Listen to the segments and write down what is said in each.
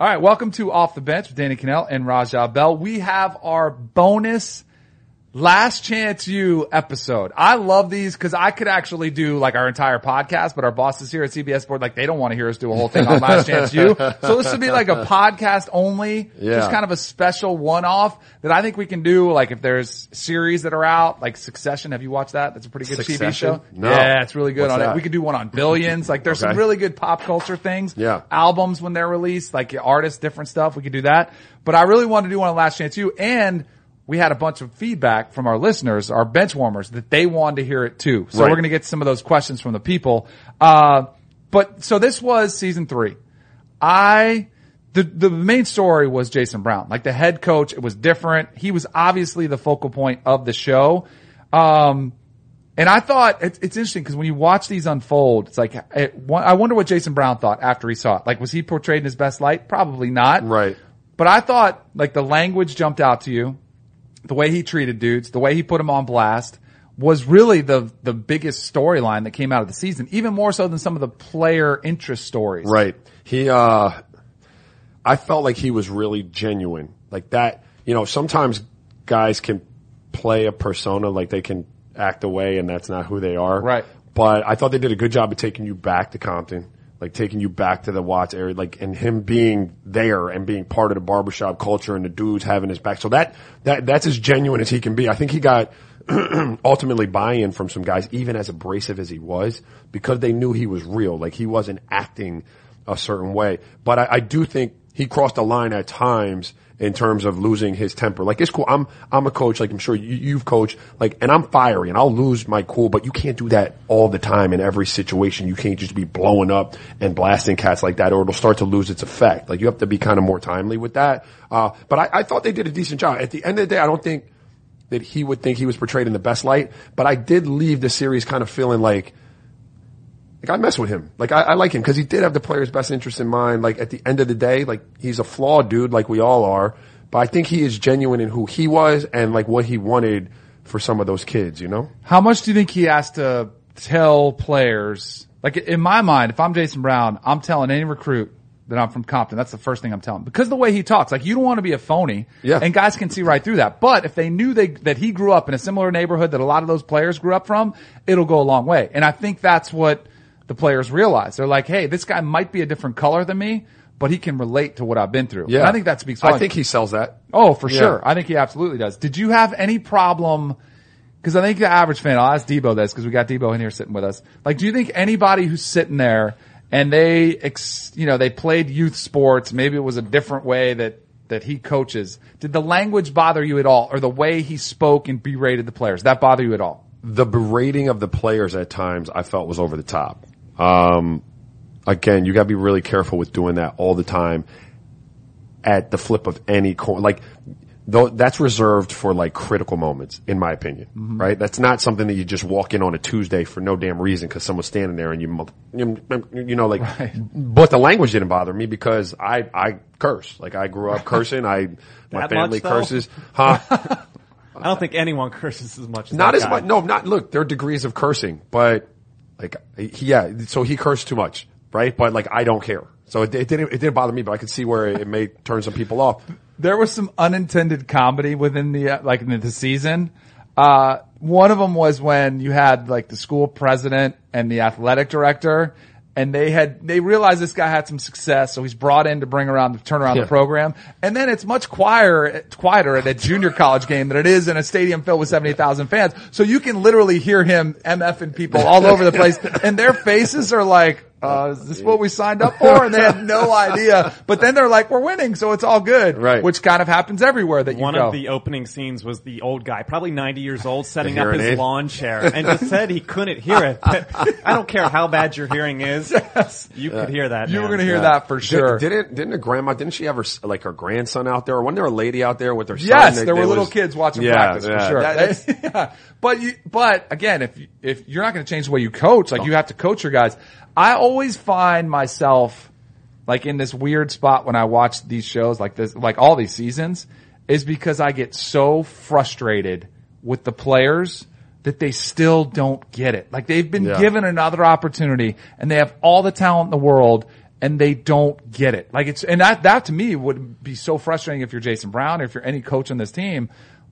All right, welcome to Off the Bench with Danny Kanell and Raja Bell. We have our bonus Last Chance U episode. I love these because I could actually do like our entire podcast, but our bosses here at CBS Sports, like they don't want to hear us do a whole thing on Last Chance U. So this would be like a podcast only, Yeah. just kind of a special one-off that I think we can do. Like if there's series that are out, like Succession. Have you watched that? That's a pretty good TV show. No. Yeah, it's really good What's on it. We could do one on billions. Like there's some really good pop culture things. Yeah. Albums when they're released, like artists, different stuff. We could do that. But I really wanted to do one on Last Chance U and we had a bunch of feedback from our listeners, our bench warmers, that they wanted to hear it too. So Right. we're going to get some of those questions from the people. Uh, but so this was season three. I, the, the main story was Jason Brown. Like the head coach, it was different. He was obviously the focal point of the show. Um, and I thought it's, it's interesting because when you watch these unfold, it's like, it, I wonder what Jason Brown thought after he saw it. Like, was he portrayed in his best light? Probably not. Right. But I thought like the language jumped out to you, the way he treated dudes, the way he put them on blast was really the the biggest storyline that came out of the season, even more so than some of the player interest stories. Right. He, uh, I felt like he was really genuine. Like that, you know, sometimes guys can play a persona, like they can act away and that's not who they are. Right. But I thought they did a good job of taking you back to Compton, like taking you back to the Watts area, like, and him being there and being part of the barbershop culture and the dudes having his back. So that, that, that's as genuine as he can be. I think he got, ultimately buy-in from some guys, even as abrasive as he was, because they knew he was real. Like he wasn't acting a certain way. But I, I do think he crossed a line at times in terms of losing his temper. Like it's cool. I'm I'm a coach. Like I'm sure you, you've coached. Like and I'm fiery and I'll lose my cool. But you can't do that all the time in every situation. You can't just be blowing up and blasting cats like that, or it'll start to lose its effect. Like you have to be kind of more timely with that. Uh, but I, I thought they did a decent job. At the end of the day, I don't think that he would think he was portrayed in the best light. But I did leave the series kind of feeling like, like I mess with him. Like I, I like him because he did have the player's best interest in mind. Like at the end of the day, like he's a flawed dude, like we all are. But I think he is genuine in who he was and like what he wanted for some of those kids. You know? How much do you think he has to tell players? Like in my mind, if I'm Jason Brown, I'm telling any recruit that I'm from Compton. That's the first thing I'm telling because the way he talks, like you don't want to be a phony. Yeah. And guys can see right through that. But if they knew they, that he grew up in a similar neighborhood that a lot of those players grew up from, it'll go a long way. And I think that's what the players realize. They're like, Hey, this guy might be a different color than me, but he can relate to what I've been through. And I think that speaks I think he sells that. Oh, for Yeah. sure. I think he absolutely does. Did you have any problem? Because I think the average fan, I'll ask Debo this because we got Debo in here sitting with us. Like, do you think anybody who's sitting there and they, ex, you know, they played youth sports, maybe it was a different way that that he coaches. Did the language bother you at all, or the way he spoke and berated the players? That bother you at all? the berating of the players at times I felt was over the top. Um, again, you got to be really careful with doing that all the time at the flip of any coin. Like, though that's reserved for like critical moments, in my opinion, right? That's not something that you just walk in on a Tuesday for no damn reason because someone's standing there and you, you know, like, but the language didn't bother me because I, I curse. Like I grew up cursing. I, my family much, curses. Huh? I don't think anyone curses as much as not as guy. much. No, not look. There are degrees of cursing, but like, he, yeah. So he cursed too much, right? But like, I don't care. So it, it didn't. It didn't bother me, but I could see where it, may turn some people off. there was some unintended comedy within the like in the season. Uh, one of them was when you had like the school president and the athletic director, and they had they realized this guy had some success, so he's brought in to bring around to turn around Yeah. the program. And then it's much quieter quieter at a junior college game than it is in a stadium filled with seventy thousand fans. So you can literally hear him mfing people all over the place, and their faces are like. Uh, is this what we signed up for? And they have no idea. But then they're like, we're winning, so it's all good. Right. Which kind of happens everywhere that you One go. of the opening scenes was the old guy, probably 90 years old, setting up his aid? lawn chair and just said he couldn't hear it. I don't care how bad your hearing is. You could hear that. you man. were going to hear that for sure. Did, didn't didn't a grandma? Didn't she have her like her grandson out there? Or wasn't there a lady out there with her son? yes, that- there were little was- kids watching Yeah, practice yeah. for sure. That- yeah. But you, but again, if if you're not going to change the way you coach, like you have to coach your guys. I always find myself like in this weird spot when I watch these shows like this, like all these seasons, is because I get so frustrated with the players that they still don't get it. Like they've been Yeah. given another opportunity and they have all the talent in the world and they don't get it. Like it's, and that, that to me would be so frustrating if you're Jason Brown or if you're any coach on this team.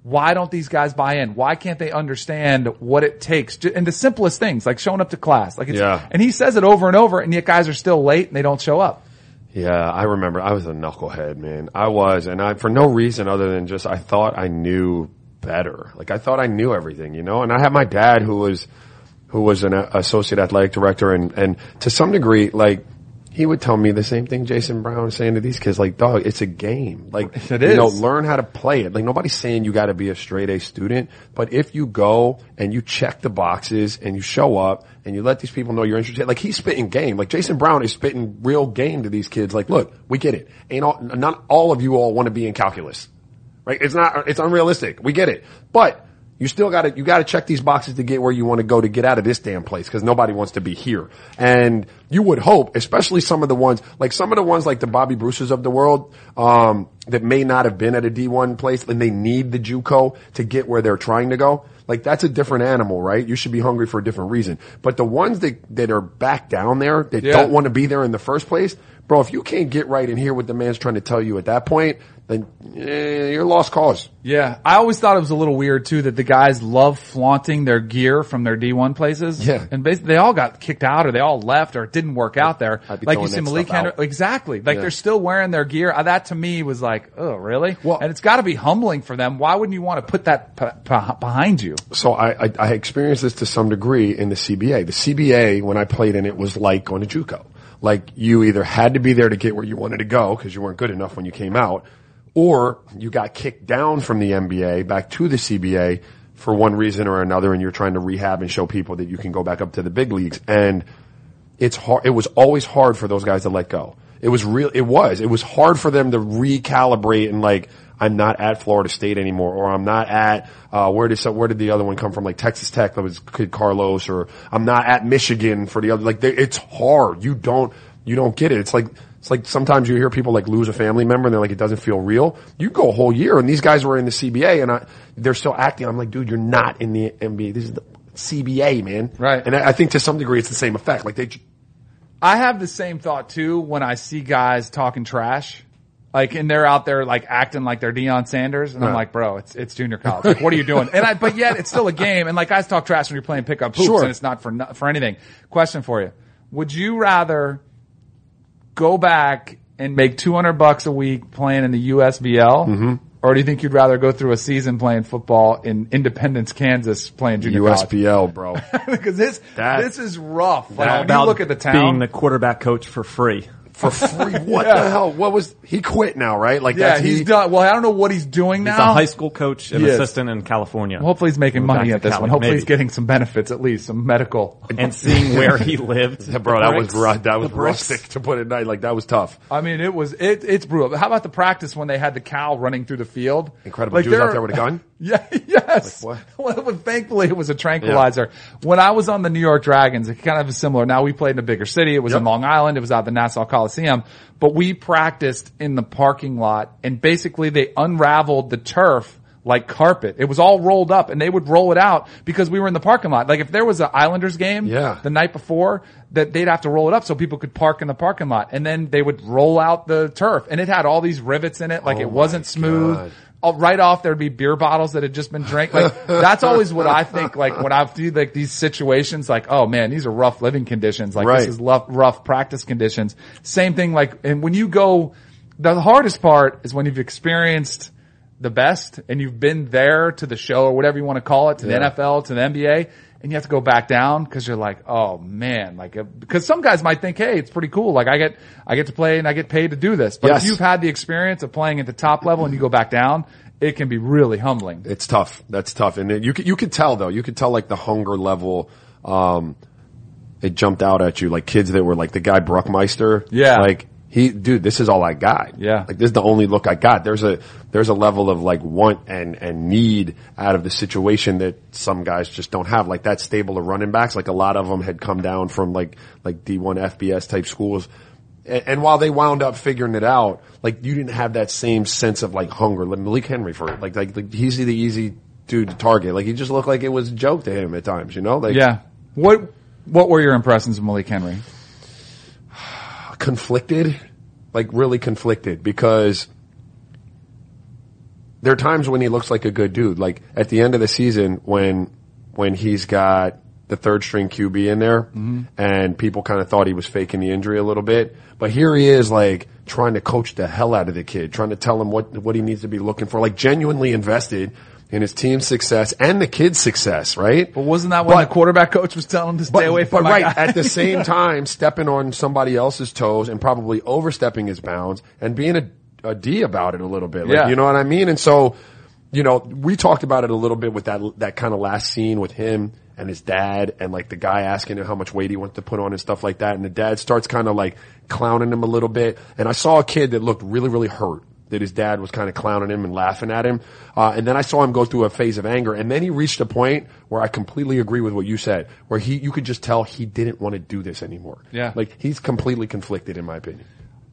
Why don't these guys buy in? Why can't they understand what it takes? And the simplest things, like showing up to class. Like it's, Yeah. and he says it over and over, and yet guys are still late and they don't show up. Yeah, I remember. I was a knucklehead, man. I was, and I for no reason other than just I thought I knew better. Like I thought I knew everything, you know. And I had my dad who was who was an associate athletic director, and and to some degree, like he would tell me the same thing Jason Brown was saying to these kids, like, dog, it's a game. Like, It you know, learn how to play it. Like nobody's saying you got to be a straight A student, but if you go and you check the boxes and you show up and you let these people know you're interested, like he's spitting game. Like Jason Brown is spitting real game to these kids. Like, look, we get it. Ain't all, not all of you all want to be in calculus, right? It's not, it's unrealistic. We get it, but you still got to you got to check these boxes to get where you want to go to get out of this damn place because nobody wants to be here. And you would hope, especially some of the ones like some of the ones like the Bobby Bruces of the world um, that may not have been at a D1 place and they need the JUCO to get where they're trying to go. Like that's a different animal, right? You should be hungry for a different reason. But the ones that that are back down there that Yeah. don't want to be there in the first place, bro, if you can't get right in here, what the man's trying to tell you at that point, then eh, you're lost cause. Yeah, I always thought it was a little weird too that the guys love flaunting their gear from their D1 places. Yeah. and basically they all got kicked out or they all left or it didn't work out there. Like you see Malik Henry, exactly. Like Yeah. they're still wearing their gear. That to me was like, oh really? Well- and it's got to be humbling for them. Why wouldn't you want to put that p- p- behind you? so I, I, I experienced this to some degree in the CBA. The CBA, when I played in it, was like going to JUCO. Like you either had to be there to get where you wanted to go because you weren't good enough when you came out, or you got kicked down from the NBA back to the CBA for one reason or another, and you're trying to rehab and show people that you can go back up to the big leagues. And it's hard. It was always hard for those guys to let go. It was real. It was. It was hard for them to recalibrate and like, I'm not at Florida State anymore, or I'm not at uh, where did where did the other one come from? Like Texas Tech, that was Kid Carlos, or I'm not at Michigan for the other. Like they, it's hard. You don't you don't get it. It's like it's like sometimes you hear people like lose a family member and they're like it doesn't feel real. You go a whole year and these guys were in the CBA and I, they're still acting. I'm like, dude, you're not in the NBA. This is the CBA, man. Right. And I, I think to some degree it's the same effect. Like they. I have the same thought too when I see guys talking trash. Like, and they're out there like acting like they're Deion Sanders. And I'm like, bro, it's, it's junior college. Like, what are you doing? And I, but yet it's still a game. And like guys talk trash when you're playing pickup hoops Sure. and it's not for, for anything. Question for you. Would you rather go back and make 200 bucks a week playing in the USBL? Mm-hmm. Or do you think you'd rather go through a season playing football in Independence, Kansas playing junior college? USBL, bro. Because this, That- this is rough. Like, when you look at the town. being the quarterback coach for free. For free. What Yeah. the hell? What was he quit now, right? Like Yeah, that's he's he, done. Well, I don't know what he's doing He's now. a high school coach and He is. assistant in California. Hopefully he's making Moved money at this Cali, one. Hopefully he's getting some benefits, at least some medical. and seeing where he lived. bro, that was Bricks. ru- that was The bricks. rustic to put it nice. Like that was tough. I mean, it was it, it's brutal. How about the practice when they had the cow running through the field? Incredible. Dudes there- out there with a gun? Yeah, yes. Like Well, thankfully it was a tranquilizer. When I was on the New York Dragons, it kind of is similar. Now we played in a bigger city. It was in Long Island. It was out at the Nassau Coliseum, but we practiced in the parking lot and basically they unraveled the turf like carpet. It was all rolled up and they would roll it out because we were in the parking lot. Like if there was an Islanders game Yeah. the night before, that they'd have to roll it up so people could park in the parking lot and then they would roll out the turf and it had all these rivets in it. Like Oh it wasn't smooth. God. Right off there'd be beer bottles that had just been drank. Like that's always what I think. Like when I see like these situations, like oh man, these are rough living conditions. Like Right. this is rough, rough practice conditions. Same thing. Like and when you go, the hardest part is when you've experienced the best and you've been there to the show or whatever you want to call it to Yeah. the NFL to the NBA. And you have to go back down because you're like, oh man, like, uh, because some guys might think, hey, it's pretty cool. Like I get, I get to play and I get paid to do this. But Yes. if you've had the experience of playing at the top level and you go back down, it can be really humbling. It's tough. That's tough. And you could, you could tell though, you could tell like the hunger level, um, it jumped out at you. Like kids that were like the guy Bruckmeister. Yeah. Like he, dude, this is all I got. Yeah. Like this is the only look I got. There's a, there's a level of like want and, and need out of the situation that some guys just don't have. Like that stable of running backs, like a lot of them had come down from like, like D1 FBS type schools. And, and while they wound up figuring it out, like you didn't have that same sense of like hunger. Like Malik Henry for like, like, like he's the easy dude to target. Like he just looked like it was a joke to him at times, you know? Like, Yeah. What, what were your impressions of Malik Henry? Conflicted, like really conflicted because there are times when he looks like a good dude. Like at the end of the season when when he's got the third string QB in there mm-hmm. and people kind of thought he was faking the injury a little bit. But here he is like trying to coach the hell out of the kid, trying to tell him what what he needs to be looking for, like genuinely invested in his team's success and the kid's success, right? But wasn't that when But- the quarterback coach was telling him to stay away from but right guy? at the same time stepping on somebody else's toes and probably overstepping his bounds and being a, a D about it a little bit. Like, Yeah. You know what I mean? And so, you know, we talked about it a little bit with that that kind of last scene with him and his dad and like the guy asking him how much weight he wants to put on and stuff like that. And the dad starts kind of like clowning him a little bit. And I saw a kid that looked really, really hurt that his dad was kind of clowning him and laughing at him. Uh, and then I saw him go through a phase of anger. And then he reached a point where I completely agree with what you said, where he, you could just tell he didn't want to do this anymore. Yeah. Like he's completely conflicted in my opinion.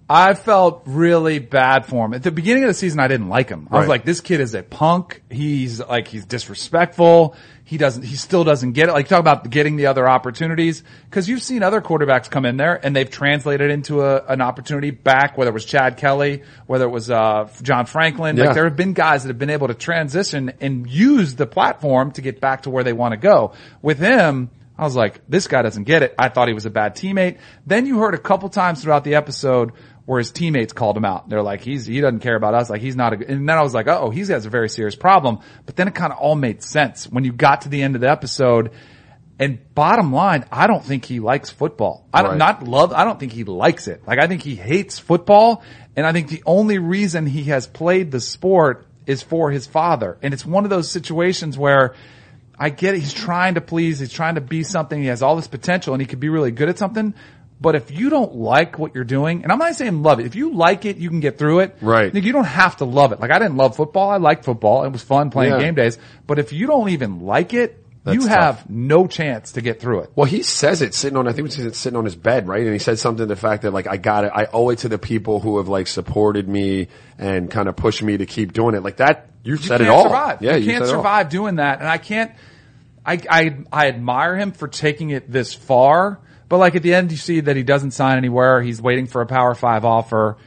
I felt really bad for him. At the beginning of the season, I didn't like him. I was Right. like, this kid is a punk. He's like, he's disrespectful. He doesn't, he still doesn't get it. Like, talk about getting the other opportunities. Cause you've seen other quarterbacks come in there and they've translated into a, an opportunity back, whether it was Chad Kelly, whether it was, uh, John Franklin. Yeah. Like, there have been guys that have been able to transition and use the platform to get back to where they want to go. With him, I was like, this guy doesn't get it. I thought he was a bad teammate. Then you heard a couple times throughout the episode where his teammates called him out. They're like, he's, he doesn't care about us. Like he's not a, and then I was like, oh, he has a very serious problem. But then it kind of all made sense when you got to the end of the episode. And bottom line, I don't think he likes football. I don't, Right. not love, I don't think he likes it. Like I think he hates football. And I think the only reason he has played the sport is for his father. And it's one of those situations where I get it. He's trying to please. He's trying to be something. He has all this potential and he could be really good at something. But if you don't like what you're doing, and I'm not saying love it, if you like it, you can get through it. Right. Like, you don't have to love it. Like I didn't love football. I liked football. It was fun playing Yeah. game days. But if you don't even like it, you That's have tough. no chance to get through it. Well, he says it sitting on, I think says sitting on his bed, right? And he said something to the fact that like, I got it. I owe it to the people who have like supported me and kind of pushed me to keep doing it. Like that, you You said can't it all. survive. Yeah, you, can't said it all. survive doing that. And I can't, I, I, I admire him for taking it this far, but like at the end you see that he doesn't sign anywhere. He's waiting for a power five offer.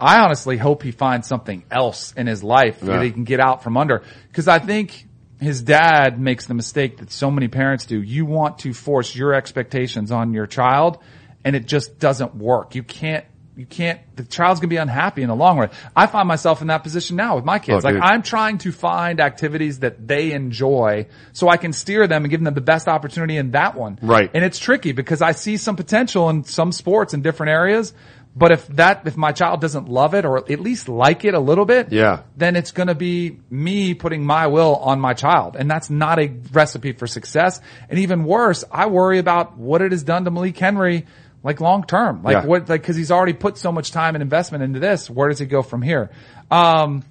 I honestly hope he finds something else in his life Yeah. that he can get out from under. Cause I think his dad makes the mistake that so many parents do. You want to force your expectations on your child and it just doesn't work. You can't, you can't, the child's gonna be unhappy in the long run. I find myself in that position now with my kids. Oh, like dude. I'm trying to find activities that they enjoy so I can steer them and give them the best opportunity in that one. Right. And it's tricky because I see some potential in some sports in different areas. But if that, if my child doesn't love it or at least like it a little bit, Yeah. then it's going to be me putting my will on my child. And that's not a recipe for success. And even worse, I worry about what it has done to Malik Henry, like long term. Like Yeah. what, like, cause he's already put so much time and investment into this. Where does he go from here? Um,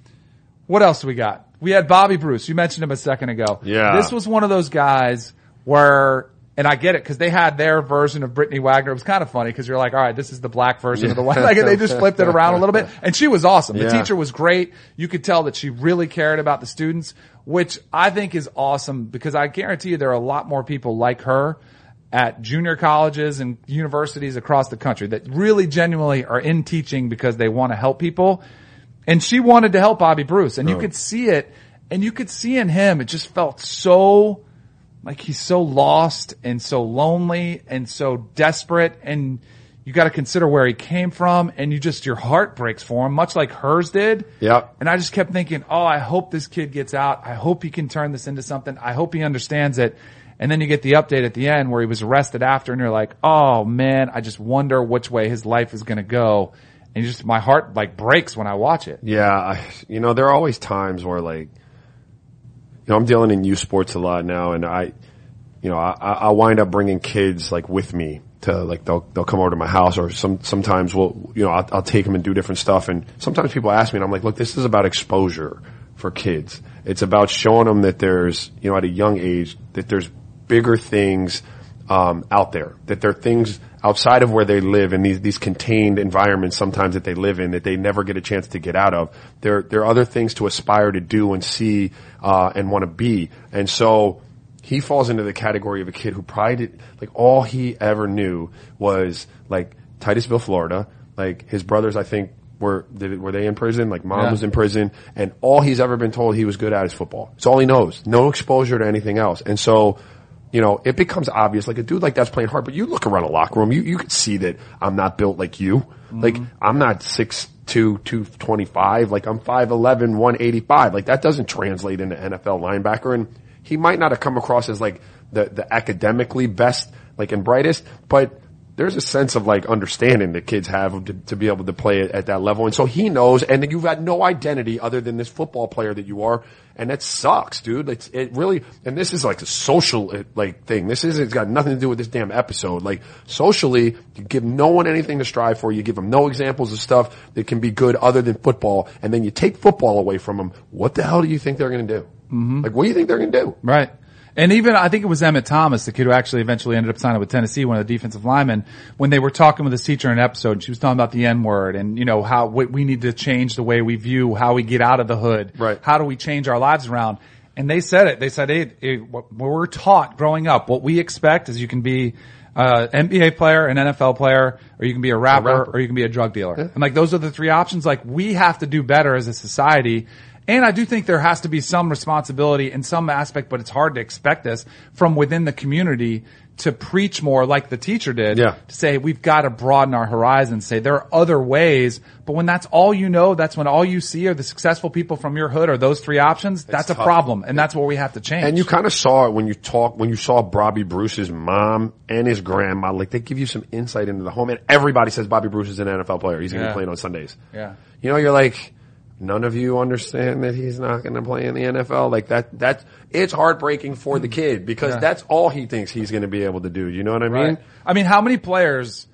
what else do we got? We had Bobby Bruce. You mentioned him a second ago. Yeah. This was one of those guys where, and I get it because they had their version of Brittany Wagner. It was kind of funny because you're like, all right, this is the black version of the white. Like they just flipped it around a little bit, and she was awesome. The Yeah. teacher was great. You could tell that she really cared about the students, which I think is awesome because I guarantee you there are a lot more people like her at junior colleges and universities across the country that really genuinely are in teaching because they want to help people. And she wanted to help Bobby Bruce and you could see it and you could see in him, it just felt so like he's so lost and so lonely and so desperate and you got to consider where he came from and you just, your heart breaks for him, much like hers did. yeah And I just kept thinking, oh, I hope this kid gets out. I hope he can turn this into something. I hope he understands it. And then you get the update at the end where he was arrested after and you're like, oh man, I just wonder which way his life is going to go. And just, my heart like breaks when I watch it. Yeah, you know, there are always times where like, you know, I'm dealing in youth sports a lot now, and I, you know, I, I I wind up bringing kids like with me to like they'll they'll come over to my house, or some sometimes we'll you know I'll, I'll take them and do different stuff, and sometimes people ask me, and I'm like, look, this is about exposure for kids. It's about showing them that there's you know at a young age that there's bigger things um, out there, that there are things outside of where they live in these, these contained environments sometimes that they live in that they never get a chance to get out of. There, there are other things to aspire to do and see, uh, and want to be. And so he falls into the category of a kid who probably did, like all he ever knew was like Titusville, Florida. Like his brothers, I think were did, were they in prison? Like mom Yeah. was in prison, and all he's ever been told he was good at is football. It's all he knows. No exposure to anything else, and so. You know, it becomes obvious, like a dude like that's playing hard, but you look around a locker room, you, you could see that I'm not built like you. Like, mm-hmm. I'm not 6'2", 225, like I'm 5'11", 185. Like that doesn't translate into NFL linebacker, and he might not have come across as like the, the academically best, like and brightest, but there's a sense of like understanding that kids have to, to be able to play at, at that level. And so he knows, and you've got no identity other than this football player that you are. And that sucks, dude. It's, it really, and this is like a social uh, like thing. This is, it's got nothing to do with this damn episode. Like socially, you give no one anything to strive for. You give them no examples of stuff that can be good other than football. And then you take football away from them. What the hell do you think they're going to do? Like, what do you think they're going to do? Right. And even I think it was Emmett Thomas, the kid who actually eventually ended up signing with Tennessee, one of the defensive linemen, when they were talking with his teacher in an episode, she was talking about the N word and you know how we we need to change the way we view how we get out of the hood. Right. How do we change our lives around? And they said it. They said, hey, it, what we're taught growing up, what we expect is you can be uh, NBA player, an NFL player, or you can be a rapper, rapper. or you can be a drug dealer. And like those are the three options. Like we have to do better as a society. And I do think there has to be some responsibility in some aspect, but it's hard to expect this from within the community to preach more like the teacher did. Yeah. To say we've got to broaden our horizons, say there are other ways, but when that's all you know, that's when all you see are the successful people from your hood are those three options, that's a problem. And that's what we have to change. And you kind of saw it when you talk, when you saw Bobby Bruce's mom and his grandma, like they give you some insight into the home and everybody says Bobby Bruce is an NFL player. He's going to Yeah. be playing on Sundays. Yeah. You know, you're like, none of you understand that he's not going to play in the NFL. Like that, that, it's heartbreaking for the kid because Yeah. that's all he thinks he's going to be able to do. You know what I mean? Right. I mean, how many players,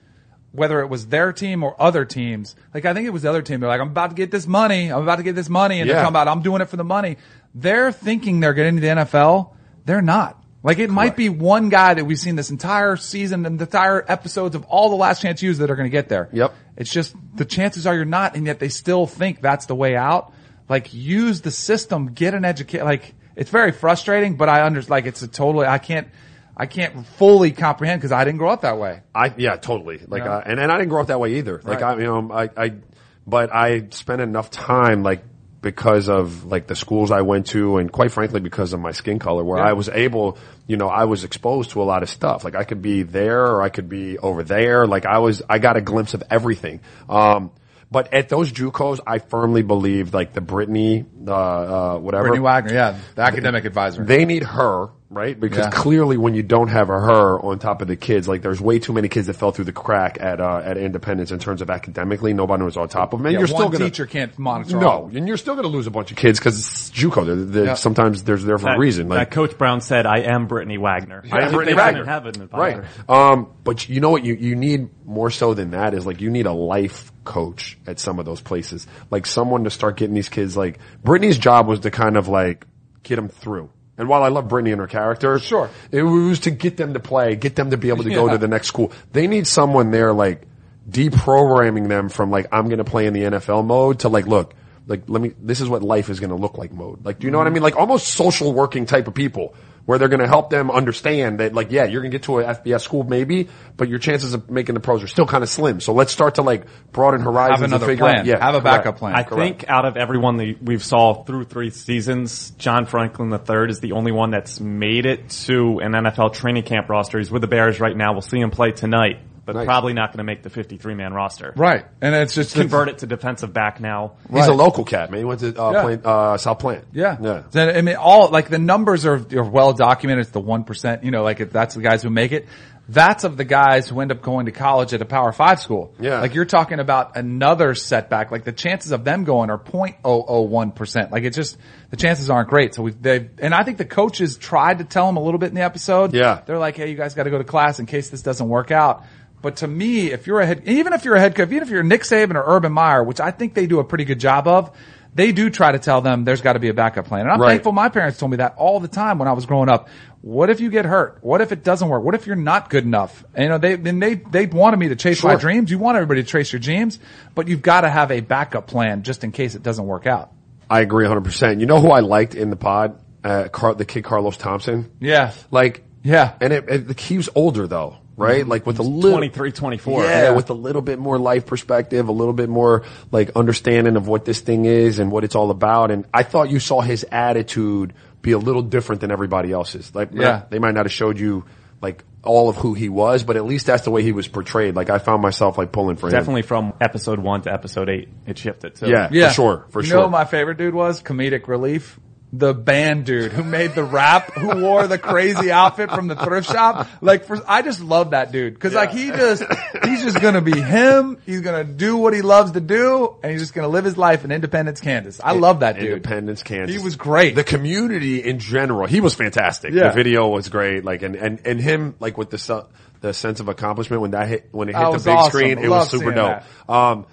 whether it was their team or other teams, like I think it was the other team, they're like, I'm about to get this money, I'm about to get this money, and Yeah. they're talking about, I'm doing it for the money. They're thinking they're getting to the NFL. They're not. Like it might be one guy that we've seen this entire season and the entire episodes of all the last chance U's that are going to get there. Yep. It's just the chances are you're not, and yet they still think that's the way out. Like use the system, get an educate. Like it's very frustrating, but I understand. Like it's a totally. I can't. I can't fully comprehend because I didn't grow up that way. I yeah, totally. Like, uh, and and I didn't grow up that way either. Like, Right. I you know, I I, but I spent enough time like because of like the schools I went to, and quite frankly because of my skin color, where Yeah. I was able, you know, I was exposed to a lot of stuff. Like, I could be there or I could be over there. Like, I was, I got a glimpse of everything. Um, but at those JUCOs, I firmly believe like the Brittany, uh, uh, whatever. Brittany Wagner, yeah, the academic advisor. They need her, right? Because Yeah. clearly when you don't have a her on top of the kids, like there's way too many kids that fell through the crack at, uh, at Independence in terms of academically. Nobody was on top of them. And yeah, you're one still gonna, teacher can't monitor. all. no, and you're still gonna lose a bunch of kids because it's JUCO. They're, they're, Yeah. Sometimes there's there for a That- reason. that Like, Coach Brown said, "I am Brittany Wagner." I am Brittany Wagner. Have it in Right. Um, but you know what? You, you need more so than that is like you need a life coach at some of those places. Like someone to start getting these kids like, Brittany's job was to kind of like get them through. And while I love Brittany and her character, Sure. it was to get them to play, get them to be able to go to the next school. They need someone there like deprogramming them from like, I'm going to play in the NFL mode to like, look, like, let me, this is what life is going to look like mode. Like, do you know what I mean? Like almost social working type of people where they're going to help them understand that like, yeah, you're going to get to an FBS school maybe, but your chances of making the pros are still kind of slim. So let's start to like broaden horizons Have another and figure plan. out, yeah, Have a correct. backup plan. I Correct. think out of everyone that we've saw through three seasons, John Franklin III is the only one that's made it to an NFL training camp roster. He's with the Bears right now. We'll see him play tonight, but Nice. probably not going to make the 53 man roster. Right, and it's just Convert it to defensive back now. He's a local cat, man. He went to, uh, Yeah. Plain, uh, South Plant. Yeah. Yeah. So, I mean, all, like the numbers are, are well documented. It's the 1%, you know, like if that's the guys who make it. That's of the guys who end up going to college at a power five school. Yeah. Like you're talking about another setback. Like the chances of them going are 0.001%. Like it's just, the chances aren't great. So we've, they and I think the coaches tried to tell them a little bit in the episode. Yeah. They're like, hey, you guys got to go to class in case this doesn't work out. But to me, if you're a head, even if you're a head coach, even if you're Nick Saban or Urban Meyer, which I think they do a pretty good job of, they do try to tell them there's got to be a backup plan. And I'm Right. thankful my parents told me that all the time when I was growing up. What if you get hurt? What if it doesn't work? What if you're not good enough? And, you know, they, then they, they wanted me to chase my dreams. You want everybody to chase your dreams, but you've got to have a backup plan just in case it doesn't work out. I agree 100%. You know who I liked in the pod? Uh, Car- the kid Carlos Thompson. Yeah. Like, Yeah. And it, it, he was older though, right? Like with a little 23, 24. Yeah, Yeah. with a little bit more life perspective, a little bit more like understanding of what this thing is and what it's all about. And I thought you saw his attitude be a little different than everybody else's. Like, Yeah. they might not have showed you like all of who he was, but at least that's the way he was portrayed. Like I found myself like pulling for him. Definitely from episode one to episode eight, it shifted too. Yeah, Yeah, for sure, for you sure. You know what my favorite dude was? Comedic relief. The band dude who made the rap, who wore the crazy outfit from the thrift shop. Like for, I just love that dude. Cause like he just, he's just gonna be him. He's gonna do what he loves to do and he's just gonna live his life in Independence, Kansas. I love that dude. Independence, Kansas. He was great. The community in general, he was fantastic. Yeah. The video was great. Like, and, and, and him, like with the, the sense of accomplishment when that hit, when it hit That the big awesome. screen, it was super dope. that. Um,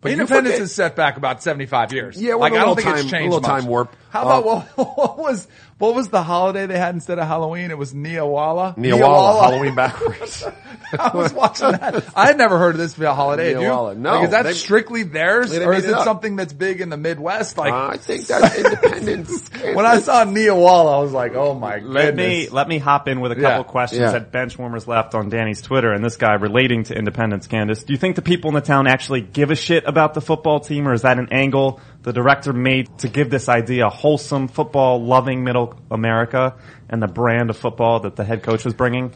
but Independence is set back about 75 years. Yeah, like I don't think it's time- a little much. time warp. How about Um, what, what was what was the holiday they had instead of Halloween? It was Neewollah. Neewollah, Halloween backwards. I was watching that. I had never heard of this holiday. Had. No, Like, is that they- strictly theirs, they or is it it something that's big in the Midwest? Like I think that's Independence. when I saw Neewollah, I was like, oh my Let me let me hop in with a couple Yeah. questions Yeah. that Benchwarmers left on Danny's Twitter, and this guy relating to Independence, Kansas. Do you think the people in the town actually give a shit about the football team, or is that an angle the director made to give this idea a wholesome football loving middle America and the brand of football that the head coach was bringing?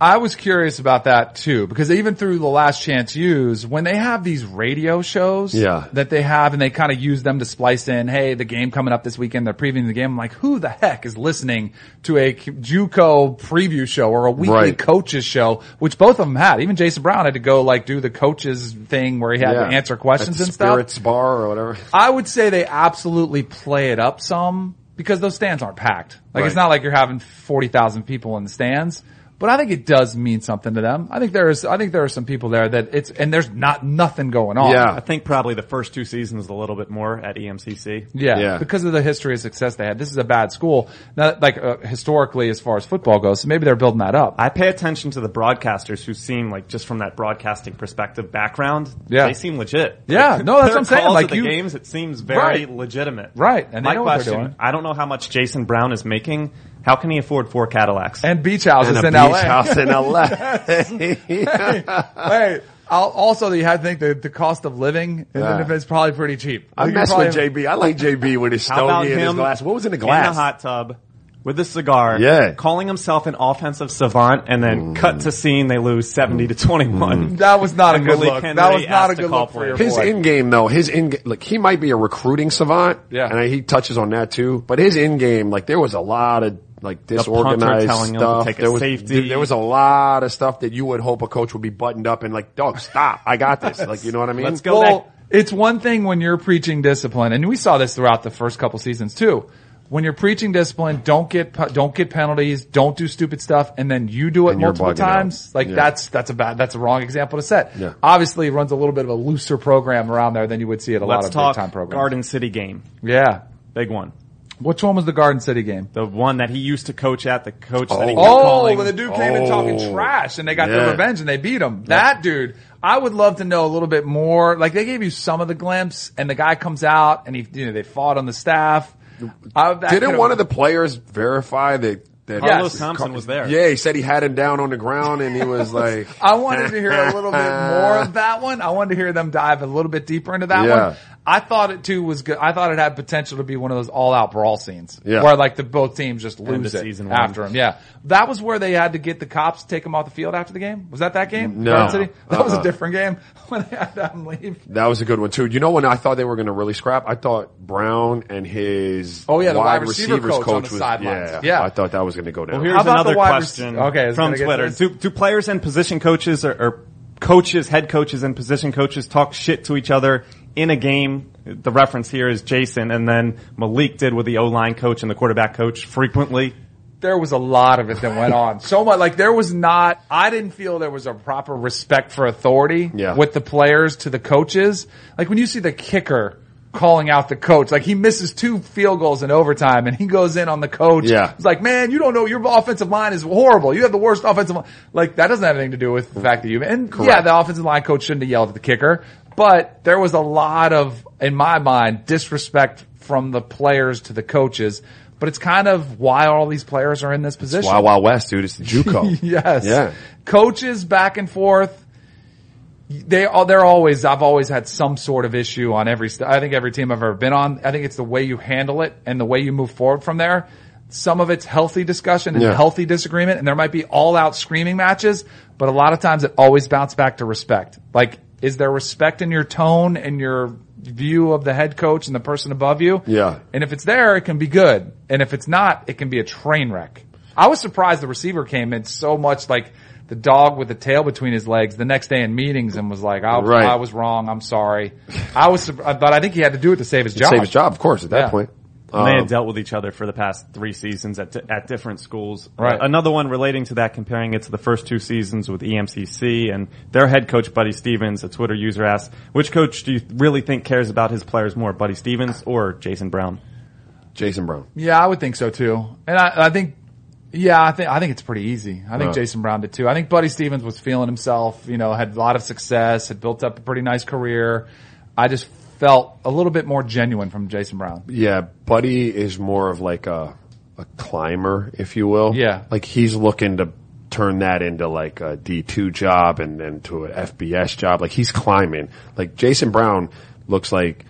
I was curious about that too, because even through the last chance U's, when they have these radio shows Yeah. that they have and they kind of use them to splice in, hey, the game coming up this weekend, they're previewing the game. I'm like, who the heck is listening to a JUCO preview show or a weekly Right. coaches show, which both of them had. Even Jason Brown had to go like do the coaches thing where he had Yeah. to answer questions and stuff. Spirits Bar or whatever. I would say they absolutely play it up some because those stands aren't packed. Like it's not like you're having 40,000 people in the stands. But I think it does mean something to them. I think there is, I think there are some people there that it's, and there's not nothing going on. Yeah. I think probably the first two seasons a little bit more at EMCC. Yeah, Yeah. because of the history of success they had. This is a bad school, not like uh, historically as far as football goes. So maybe they're building that up. I pay attention to the broadcasters who seem like just from that broadcasting perspective background. Yeah. they seem legit. Yeah, Like, no, that's what I'm saying. calls Like the you- games, it seems very Right. legitimate. Right, and they My know what they're question: doing. I don't know how much Jason Brown is making. How can he afford four Cadillacs? and beach houses And a in beach LA. house in LA. hey, I'll, also you have to think the, the cost of living in Yeah. Independence is probably pretty cheap. I You mess probably with JB. I like JB with his How about stogie and his glass. What was in the glass? In glass? the hot tub with a cigar. Yeah. Calling himself an offensive savant and then mm. cut to scene they lose 70 to 21. Mm. That was not a good Malik look. Henry That was not a good look for for your. His boy. in game though, his in like he might be a recruiting savant. Yeah. and he touches on that too. But his in game, like there was a lot of like disorganized telling him to stuff. take a there was safety. there was a lot of stuff that you would hope a coach would be buttoned up and like, dog, stop, I got this. Like you know what I mean? Let's go Well, back. it's one thing when you're preaching discipline, and we saw this throughout the first couple seasons too. When you're preaching discipline, don't get don't get penalties, don't do stupid stuff, and then you do it And multiple bugging out. times. Like Yeah. that's that's a bad that's a wrong example to set. Yeah. Obviously, it runs a little bit of a looser program around there than you would see at a lot Let's of talk big time programs. Garden City game. Yeah. Big one. Which one was the Garden City game? The one that he used to coach at, the coach that he kept Oh, calling. when the dude came in talking Oh. trash and they got their revenge and they beat him. That dude, I would love to know a little bit more. Like they gave you some of the glimpse and the guy comes out and he, you know, they fought on the staff. I, Didn't could've- one of the players verify that? that Carlos Yes. Thompson was there. Yeah, he said he had him down on the ground and he was like, I wanted to hear a little bit more of that one. I wanted to hear them dive a little bit deeper into that Yeah. one. I thought it too was good. I thought it had potential to be one of those all out brawl scenes Yeah. where like the both teams just lose of it season one. after him. Yeah. That was where they had to get the cops to take him off the field after the game. Was that that game? No. Garden City? That was a Uh-uh. different game when they had to leave. That was a good one too. You know when I thought they were going to really scrap? I thought Brown and his Oh, yeah, the wide wide receiver receivers coach on the was sidelines. yeah, Yeah. I thought that was going to go down. Well, here's How about the another question rec- Okay, from Twitter. Do, do players and position coaches or, or coaches, head coaches and position coaches talk shit to each other in a game? The reference here is Jason and then Malik did with the O-line coach and the quarterback coach frequently. There was a lot of it that went on. So much, like there was not, I didn't feel there was a proper respect for authority Yeah. with the players to the coaches. Like when you see the kicker calling out the coach, like he misses two field goals in overtime and he goes in on the coach. Yeah. It's like, man, you don't know your offensive line is horrible. You have the worst offensive line. Like that doesn't have anything to do with the fact that you, and yeah, the offensive line coach shouldn't have yelled at the kicker, but there was a lot of, in my mind, disrespect from the players to the coaches. But it's kind of why all these players are in this position. Wild Wild West, dude. It's the JUCO. yes. Yeah. Coaches back and forth. They are, they're always, I've always had some sort of issue on every, I think every team I've ever been on. I think it's the way you handle it and the way you move forward from there. Some of it's healthy discussion and Yeah. healthy disagreement and there might be all out screaming matches, but a lot of times it always bounces back to respect. Like, is there respect in your tone and your view of the head coach and the person above you? Yeah. And if it's there, it can be good. And if it's not, it can be a train wreck. I was surprised the receiver came in so much like the dog with the tail between his legs the next day in meetings and was like, I, Right. I was wrong. I'm sorry. I was, but I think he had to do it to save his job. Save his job, of course, at that Yeah. point. And they Um, had dealt with each other for the past three seasons at, at different schools. Right. Uh, another one relating to that, comparing it to the first two seasons with EMCC and their head coach, Buddy Stephens, a Twitter user asked, which coach do you really think cares about his players more, Buddy Stephens or Jason Brown? Jason Brown. Yeah, I would think so too. And I, I think, yeah, I think, I think it's pretty easy. I think Yeah. Jason Brown did too. I think Buddy Stephens was feeling himself, you know, had a lot of success, had built up a pretty nice career. I just felt a little bit more genuine from Jason Brown. Yeah, Buddy is more of like a a climber, if you will. Yeah. like he's looking to turn that into like a D two job and then to an FBS job. Like he's climbing. Like Jason Brown looks like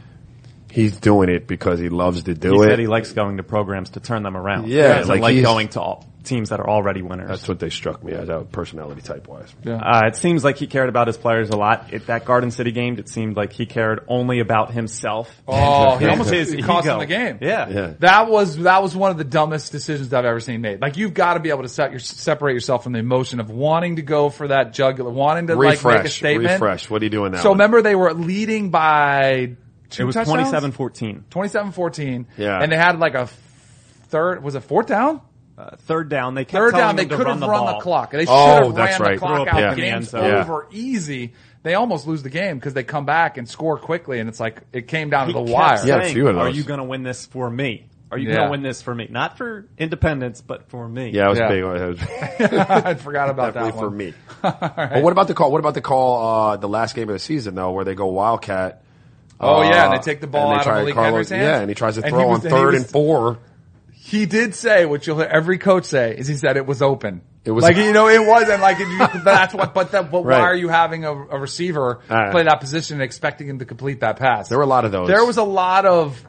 he's doing it because he loves to do He it. said he likes going to programs to turn them around. Yeah, He doesn't like like, he's- going to all, teams that are already winners. That's what they struck me as, uh, personality type wise. Uh, it seems like he cared about his players a lot. At that Garden City game, it seemed like he cared only about himself. Oh, he almost his it cost him the game. Yeah. Yeah. That was that was one of the dumbest decisions I've ever seen made. Like you've got to be able to set your, separate yourself from the emotion of wanting to go for that jugular, wanting to like make a Refresh, statement. refresh. What are you doing now? So remember they were leading by two It was touchdowns? 27-14. 27-14. Yeah. And they had like a third, was it fourth down? Uh, third down, they kept Third telling down, they him to could run have the run ball. the clock. They should Oh, have ran right. the clock out. pick The in the end game's. Yeah. over easy. They almost lose the game because they come back and score quickly, and it's like it came down He to the kept wire. Yeah, a saying, few of Are you going to win this for me? Are you Yeah. going to win this for me? Not for independence, but for me. yeah, I was Yeah. big. It was I forgot about definitely that for one. me. But what about the call? What about the call? Uh, the last game of the season though, where they go Wildcat. Oh yeah, and Uh, they take the ball out try of Malik Carlos- Henry's hands. Yeah, and he tries to And throw was- on and third was- and four. He did say what you'll hear every coach say is he said it was open. It was- like you know it wasn't like it, that's what. But that, but Right. why are you having a, a receiver Uh, play that position and expecting him to complete that pass? There were a lot of those. There was a lot of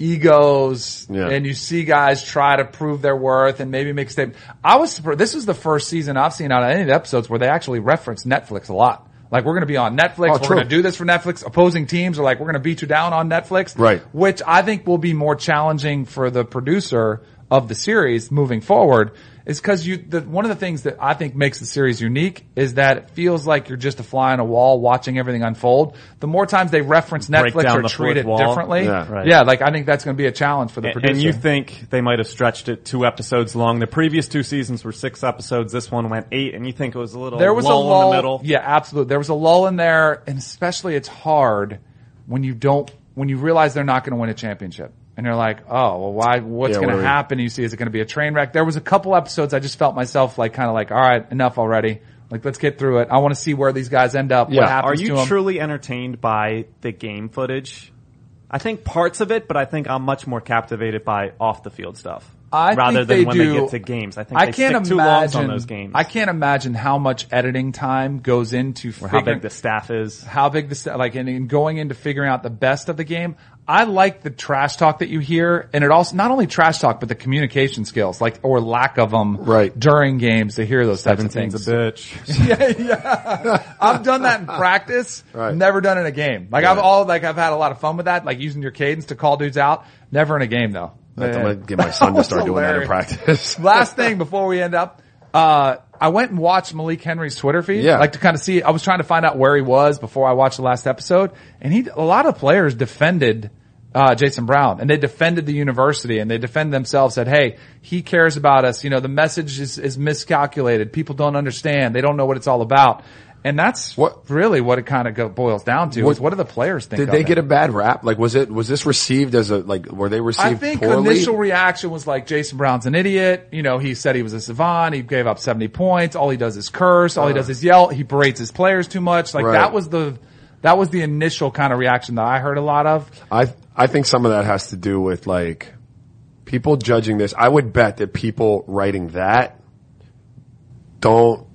egos, Yeah. and you see guys try to prove their worth and maybe make a statement. I was surprised. This was the first season I've seen out of any of the episodes where they actually reference Netflix a lot. Like we're going to be on Netflix. Oh, we're going to do this for Netflix. Opposing teams are like, we're going to beat you down on Netflix. Right. Which I think will be more challenging for the producer of the series moving forward is because you, the, one of the things that I think makes the series unique is that it feels like you're just a fly on a wall watching everything unfold. The more times they reference Netflix down or treat it wall. differently, Yeah. Right. yeah, like I think that's going to be a challenge for the And, producer. and you think they might have stretched it two episodes long? The previous two seasons were six episodes. This one went eight, and you think it was a little there was lull a lull in the middle? Yeah, absolutely. There was a lull in there, and especially it's hard when you don't when you realize they're not going to win a championship. And you're like, oh, well, why? What's Yeah, going to happen? You see, is it going to be a train wreck? There was a couple episodes I just felt myself like, kind of like, all right, enough already. Like, let's get through it. I want to see where these guys end up. Yeah. What Are happens Are you to them. truly entertained by the game footage? I think parts of it, but I think I'm much more captivated by off the field stuff. I rather think than they when do. they get to games. I think I they can't stick too imagine long on those games. I can't imagine how much editing time goes into or how big the staff is. how big the st- like and in going into figuring out the best of the game. I like the trash talk that you hear, and it also not only trash talk but the communication skills, like or lack of them, Right. during games to hear those types of things. a bitch. yeah, yeah. I've done that in practice. Right. Never done it in a game. Like I've all like I've had a lot of fun with that, like using your cadence to call dudes out. Never in a game though. I'm gonna get my son to was start doing that in practice. Last thing before we end up, uh, I went and watched Malik Henry's Twitter feed. Yeah. Like to kind of see, I was trying to find out where he was before I watched the last episode. And he, a lot of players defended, uh, Jason Brown and they defended the university and they defended themselves, said, Hey, he cares about us. You know, the message is, is miscalculated. People don't understand. They don't know what it's all about. And that's What- really what it kind of go, boils down to What- is what do the players think Did they it? get a bad rap? Like, was it was this received as a like? Were they received I think poorly? initial reaction was like Jason Brown's an idiot. You know, he said he was a savant. He gave up 70 points. All he does is curse. All he uh-huh. does is yell. He berates his players too much. Like Right. that was the, that was the initial kind of reaction that I heard a lot of. I I think some of that has to do with like people judging this, I would bet that people writing that don't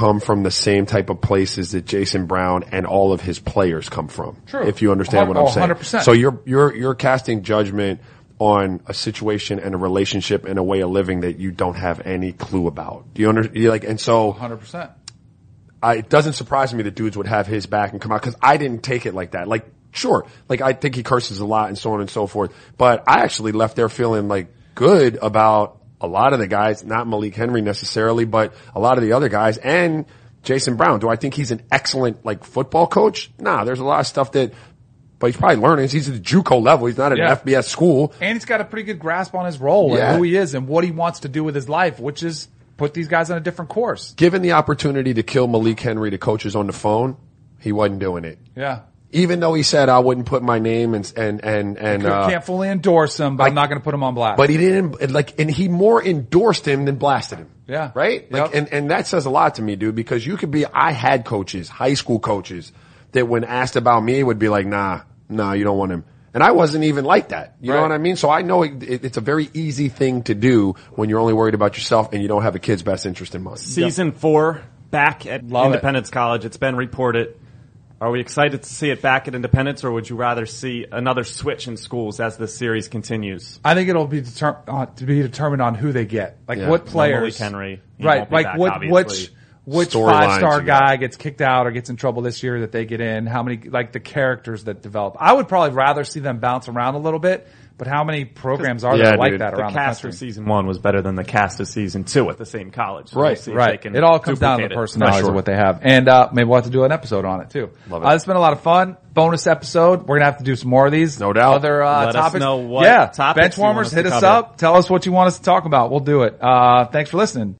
come from the same type of places that Jason Brown and all of his players come from. True. If you understand what I'm Oh, saying. 100%. So you're you're you're casting judgment on a situation and a relationship and a way of living that you don't have any clue about. Do you under you like and so 100%. I, it doesn't surprise me that dudes would have his back and come out because I didn't take it like that. Like, sure, like I think he curses a lot and so on and so forth, but I actually left there feeling like good about a lot of the guys, not Malik Henry necessarily, but a lot of the other guys and Jason Brown. Do I think he's an excellent like football coach? Nah, there's a lot of stuff that, but he's probably learning. He's at the JUCO level. He's not at Yeah. an FBS school. And he's got a pretty good grasp on his role Yeah. and who he is and what he wants to do with his life, which is put these guys on a different course. Given the opportunity to kill Malik Henry to coaches on the phone, he wasn't doing it. Yeah. Even though he said I wouldn't put my name and and and and uh, Can't fully endorse him, but I'm not going to put him on blast. But he didn't like, and he more endorsed him than blasted him. Yeah. Right? Like, Yep. and, and that says a lot to me, dude, because you could be, I had coaches, high school coaches that when asked about me would be like, nah, nah, you don't want him. And I wasn't even like that. You know what I mean? So I know it, it, it's a very easy thing to do when you're only worried about yourself and you don't have a kid's best interest in mind. Season four back at Love it. Independence College. It's been reported. Are we excited to see it back at Independence, or would you rather see another switch in schools as the series continues? I think it'll be deter- uh, to be determined on who they get, like Yeah. what No players. Malik Henry. He right? won't be Like back, what obviously. which which Storylines five star you got. guy gets kicked out or gets in trouble this year that they get in? How many like the characters that develop? I would probably rather see them bounce around a little bit. But how many programs are Yeah, there like dude. that The around the cast country? for season one was better than the cast of season two at the same college. So Right, we'll Right. It all comes down to the duplicate it. personalities Sure. of what they have. And, uh, maybe we'll have to do an episode on it too. Love it. Uh, it's been a lot of fun. Bonus episode. We're going to have to do some more of these. No doubt. Other, uh, Let us topics. know what yeah. topics Bench you want warmers, us hit us cover. up. Tell us what you want us to talk about. We'll do it. Uh, thanks for listening.